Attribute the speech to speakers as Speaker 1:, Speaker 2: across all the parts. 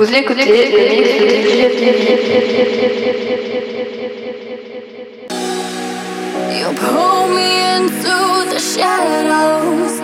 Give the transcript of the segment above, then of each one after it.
Speaker 1: Vous écoutez le mix de
Speaker 2: You pull me into the shadows.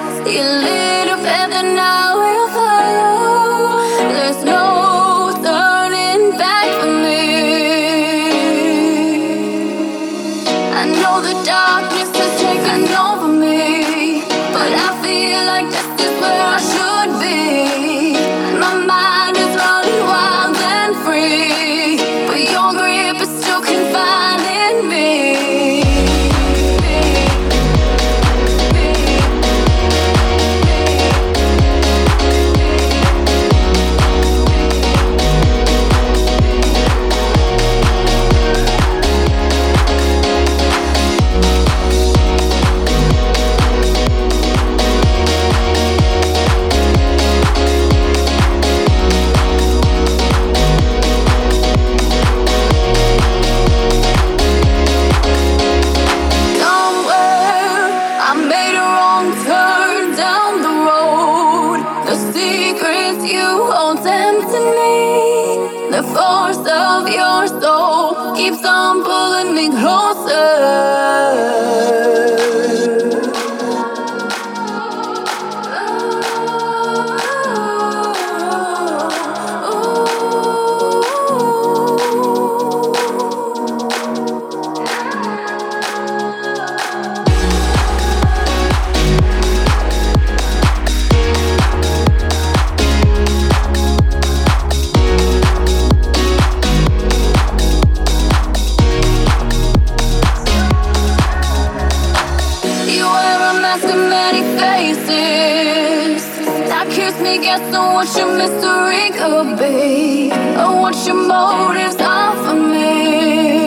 Speaker 2: has too many faces. Now keeps me guessing what your mystery could be, or what your motives are for me.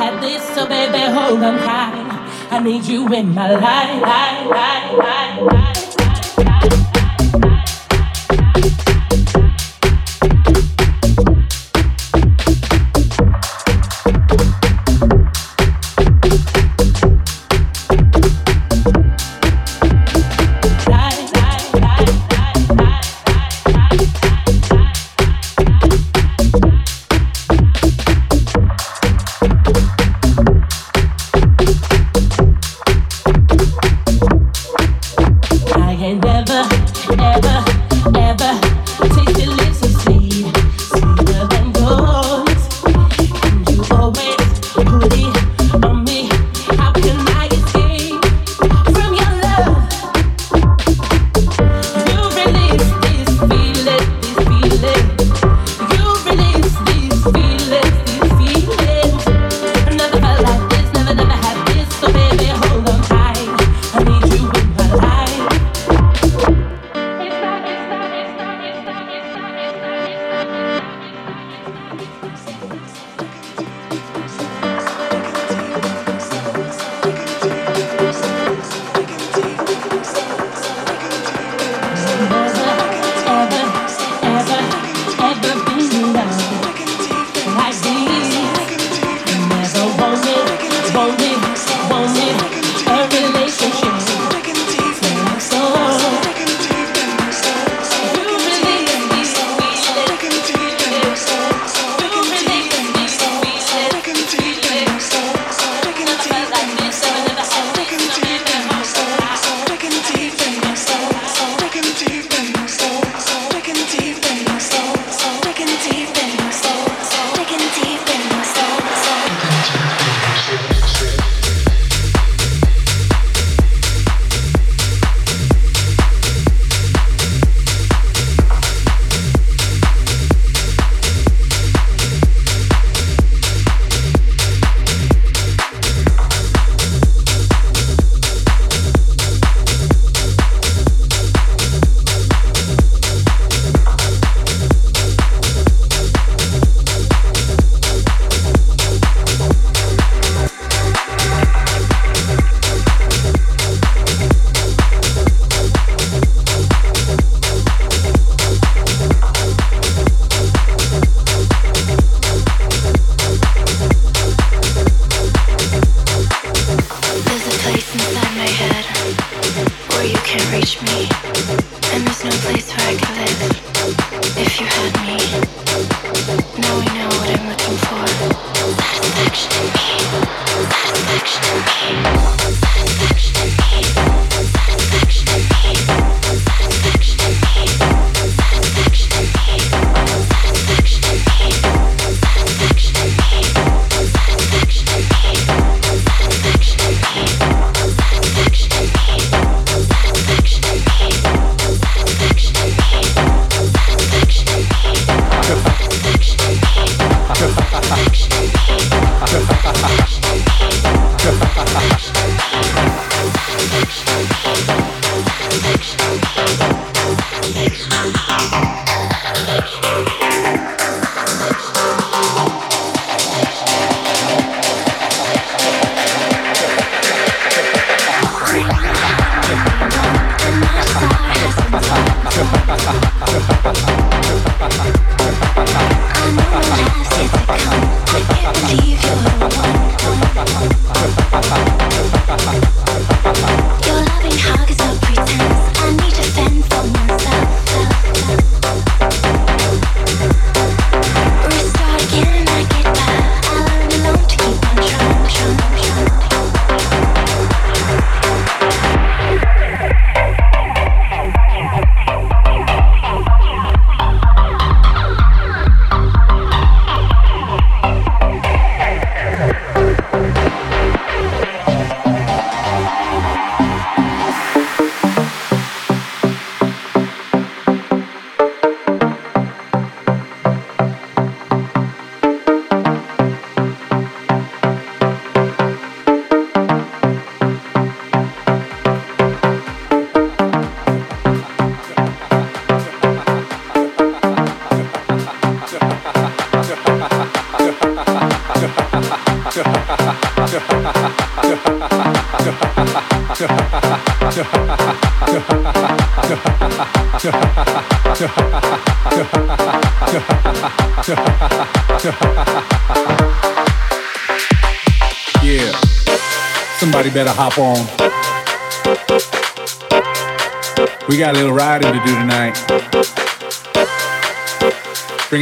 Speaker 3: Had this. So baby, hold on tight. I need you in my life, life, life, life, life.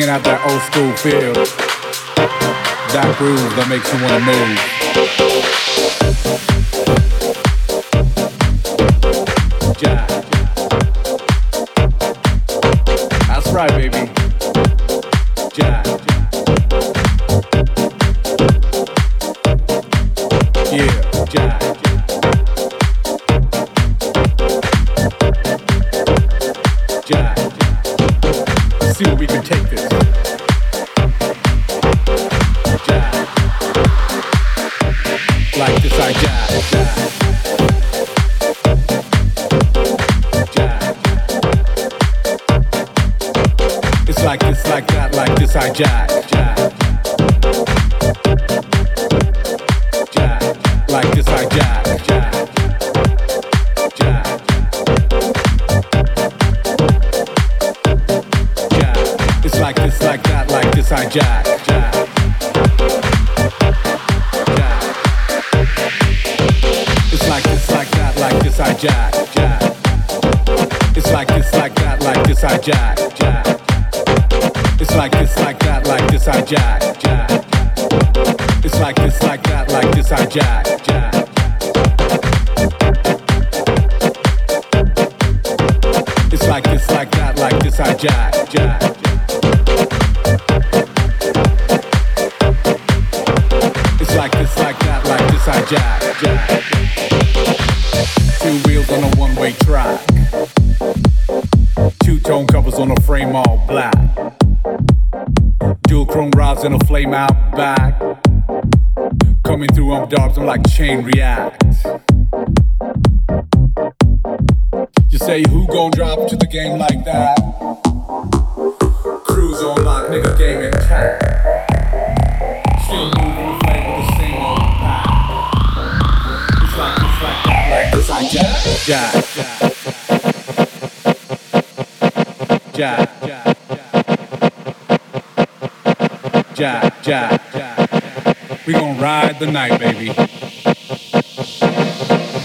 Speaker 4: bringing out that old school feel, that groove that makes you wanna move. like chain react. You say who gon' drop to the game like that? Cruise on like nigga game intact. cat. Still moving the flame with the same old vibe. It's like it's like that, like this like jack, jack, jack, jack, jack, jack. We gon' ride the night, baby.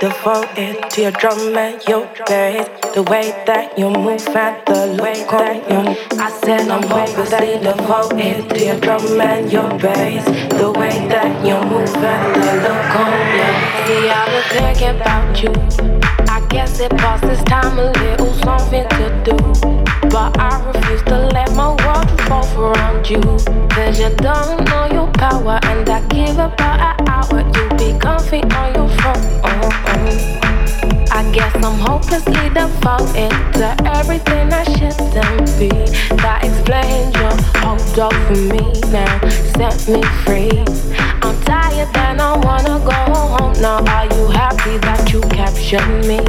Speaker 5: devoted to your drum and your bass. The way that you move and the look on you. I said I'm hopelessly devoted to your drum and your bass. The way that you move and the look on you. See, I was thinking about you. Guess it passes time a little something to do. But I refuse to let my world revolve around you. Cause you don't know your power, and I give about an hour. You be comfy on your phone. Oh, oh, oh. I guess I'm hopelessly devoted to everything I shouldn't be. That explains your hold up for me now, set me free. I'm tired and I wanna go home now. Are you happy that you captured me?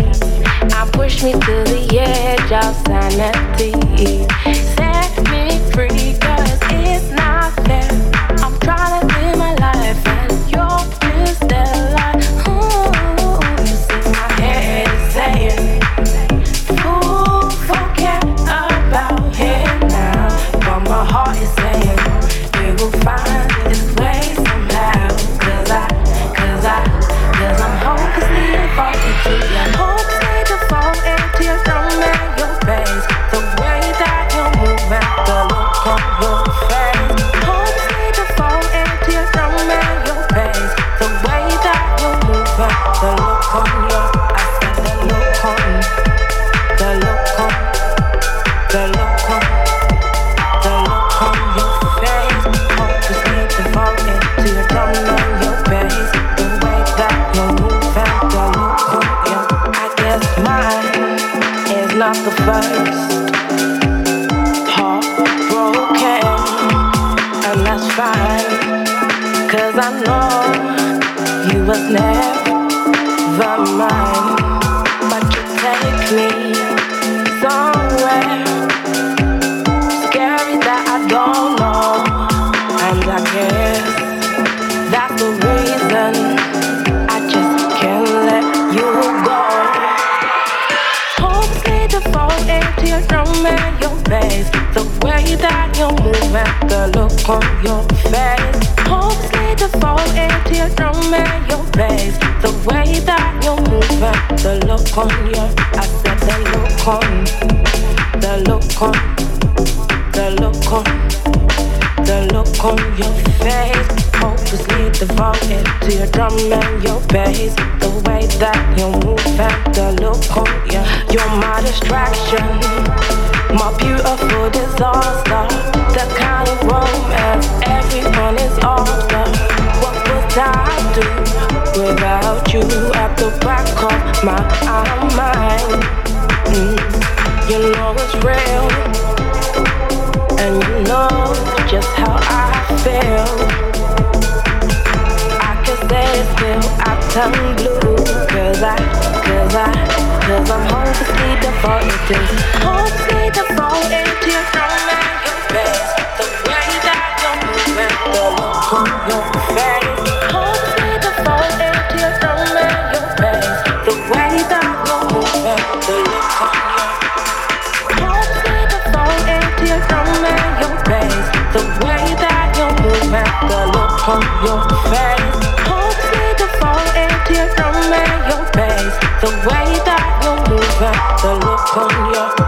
Speaker 5: I push me to the edge of sanity. Set me free, cause it's not fair. I'm trying to I know you was never mine, but you take me somewhere scary that I don't know, and I guess that's the reason I just can't let you go. Hold me to fall into your room and your face, the way that you move and the look on your face to fall into your drum and your bass. the way that you move moving, the look on your I said the look on, the look on, the look on, the look on your face. Hopelessly devoted to your drum and your bass, the way that you move moving, the look on you. You're my distraction my beautiful disaster. The kind of romance everyone is after. What would I do without you at the back of my mind? Mm. You know it's real, and you know just how I feel. I can say it still, I turn blue, cause I, cause I. Cause I'm hopelessly devoted Hopefully devoted to your throne and your face The way that you're moving The look on your face Hopefully devoted to your throne and your face The way that you're moving The look on your Hopefully devoted to your throne and your face The way that you're moving The look on your face Hopefully devoted to your throne and your face The way the look on your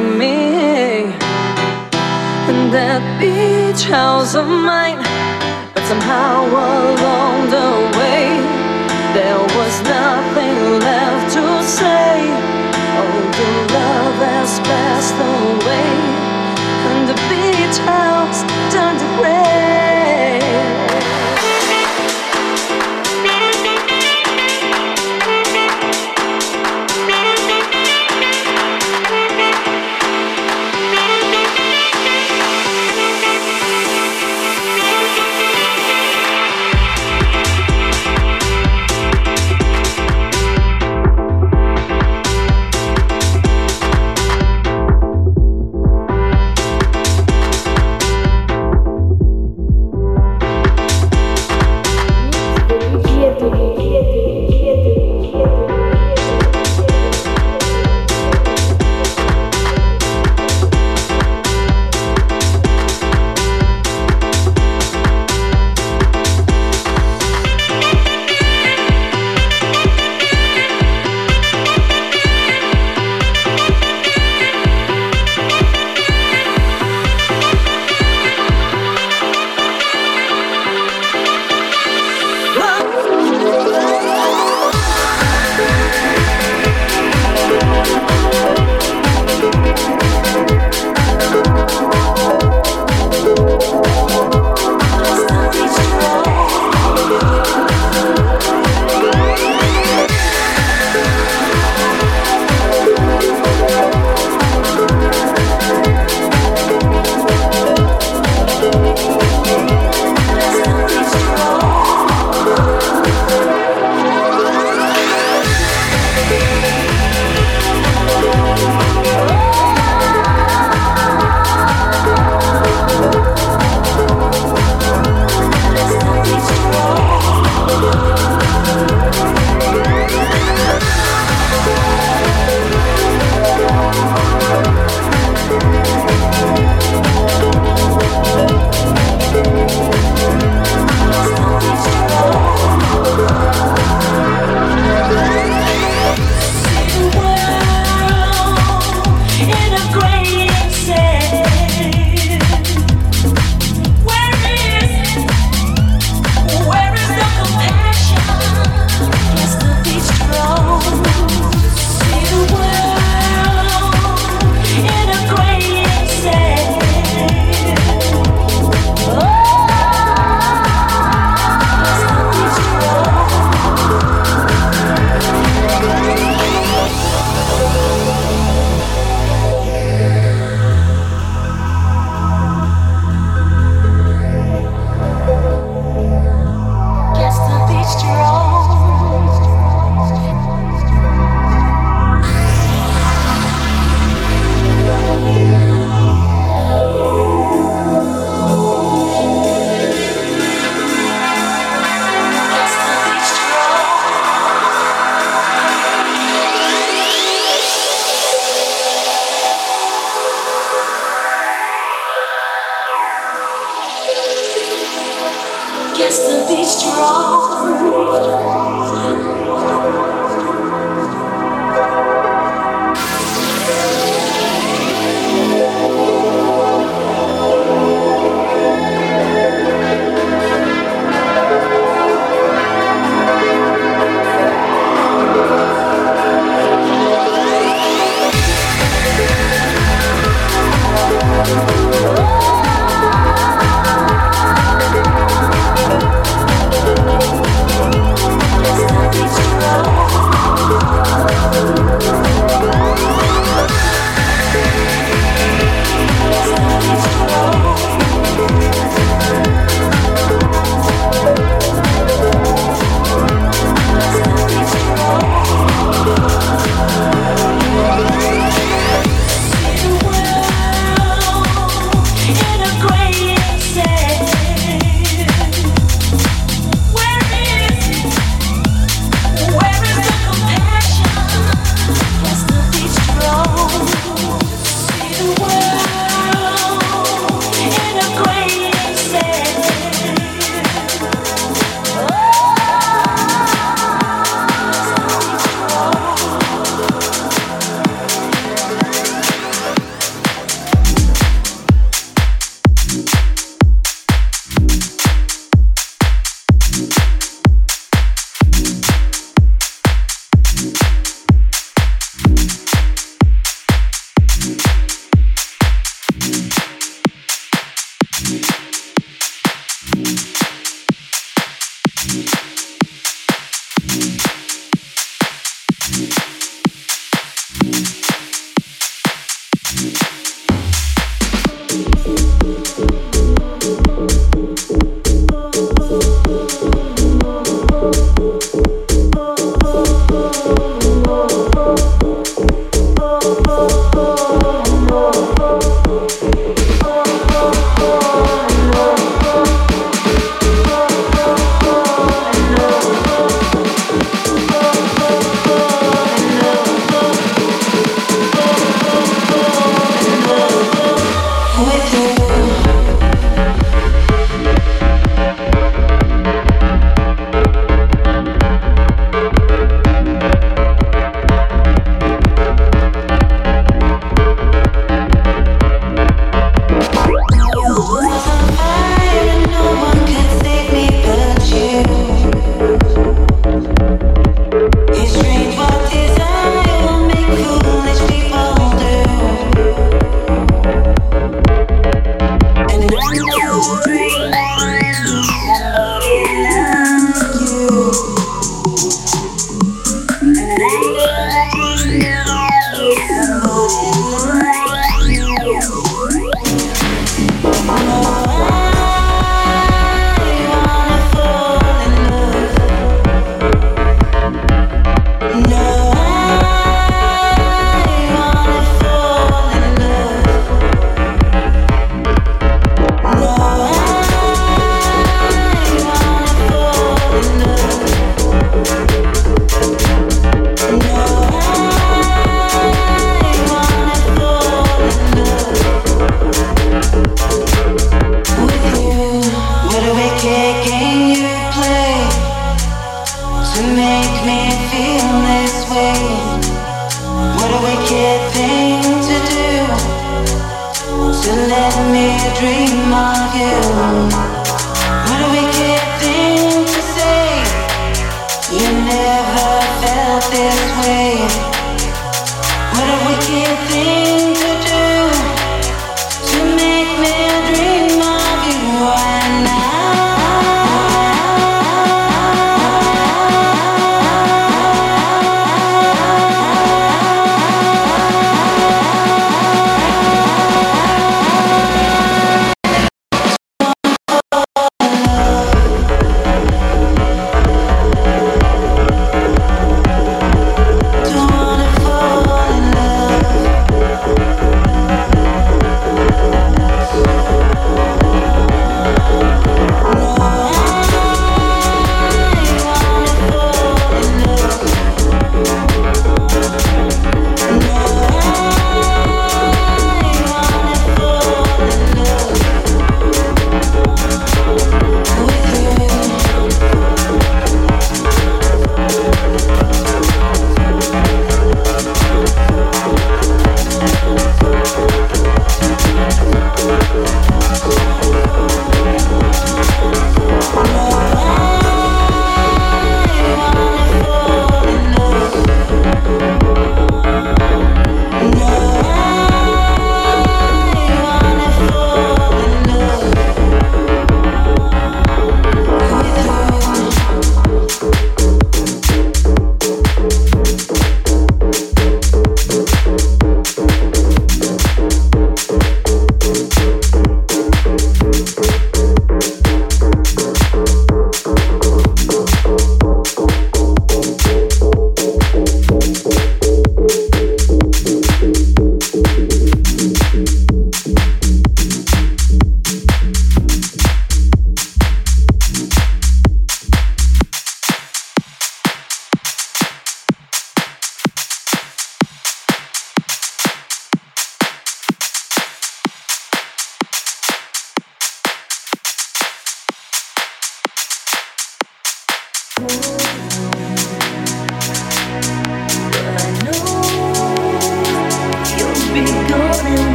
Speaker 6: me in that beach house of mine. But somehow along the way, there was nothing left to say. Oh, the love has passed away, and the beach house turned to gray.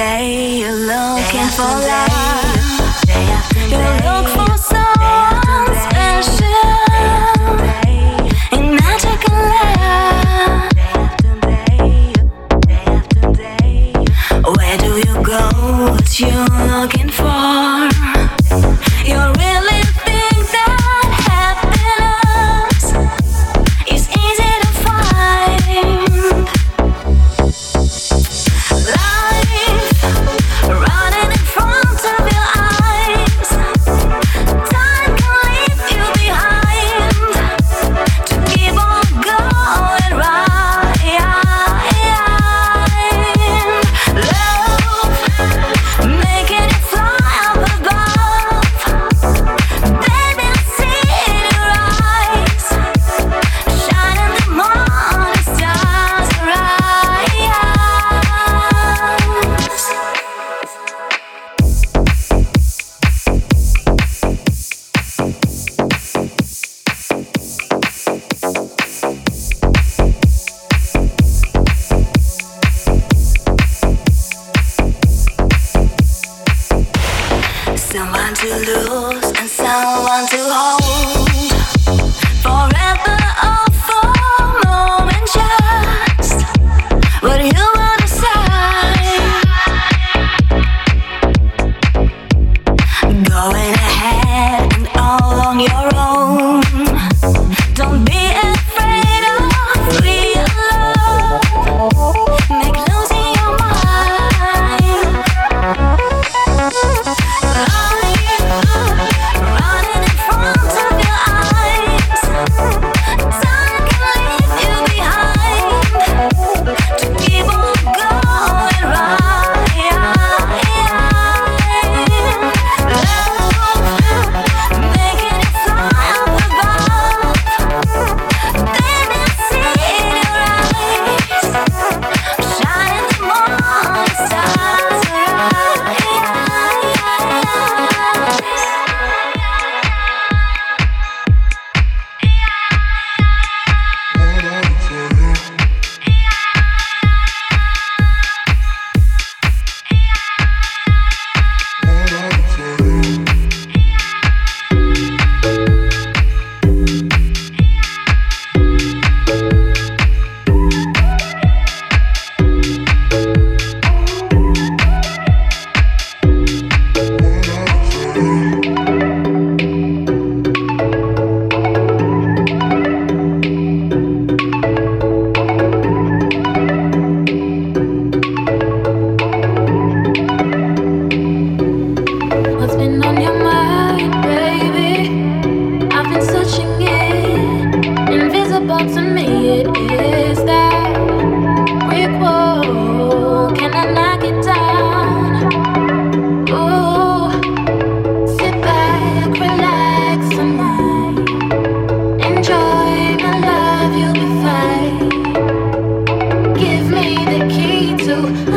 Speaker 7: Yeah.
Speaker 2: you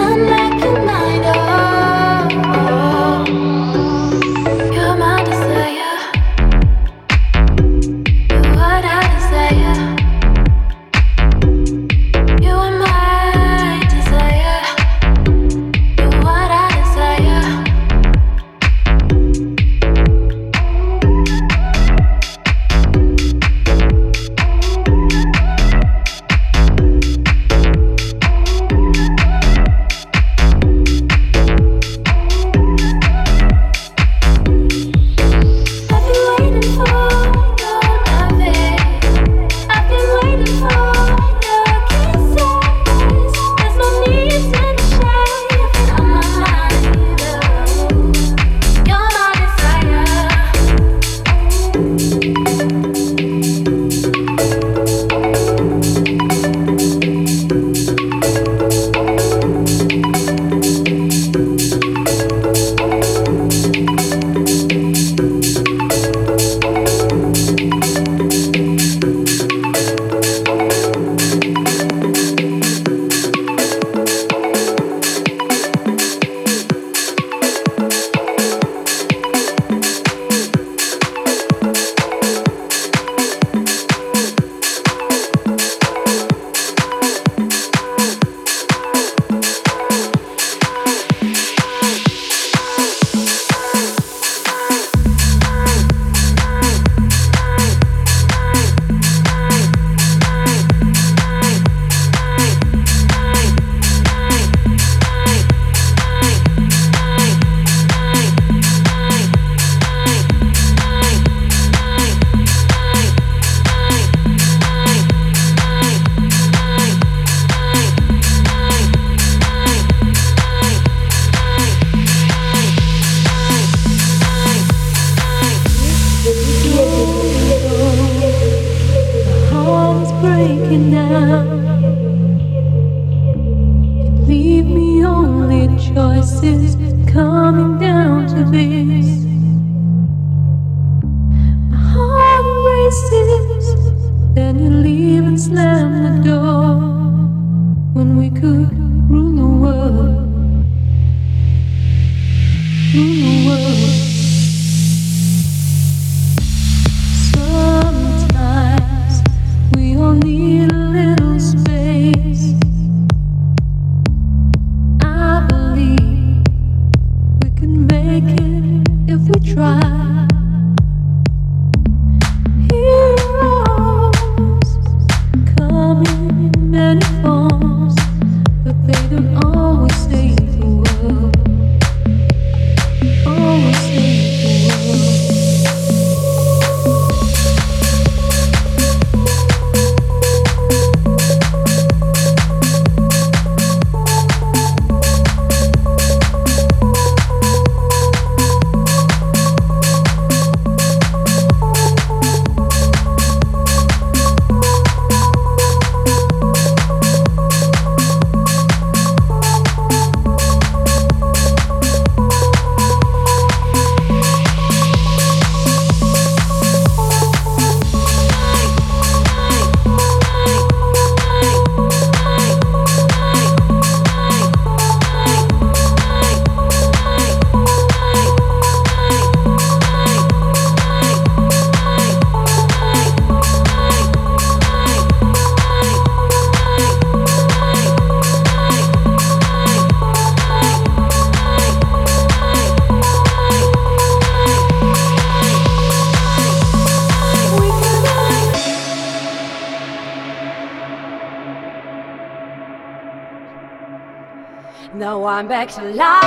Speaker 2: Now to life.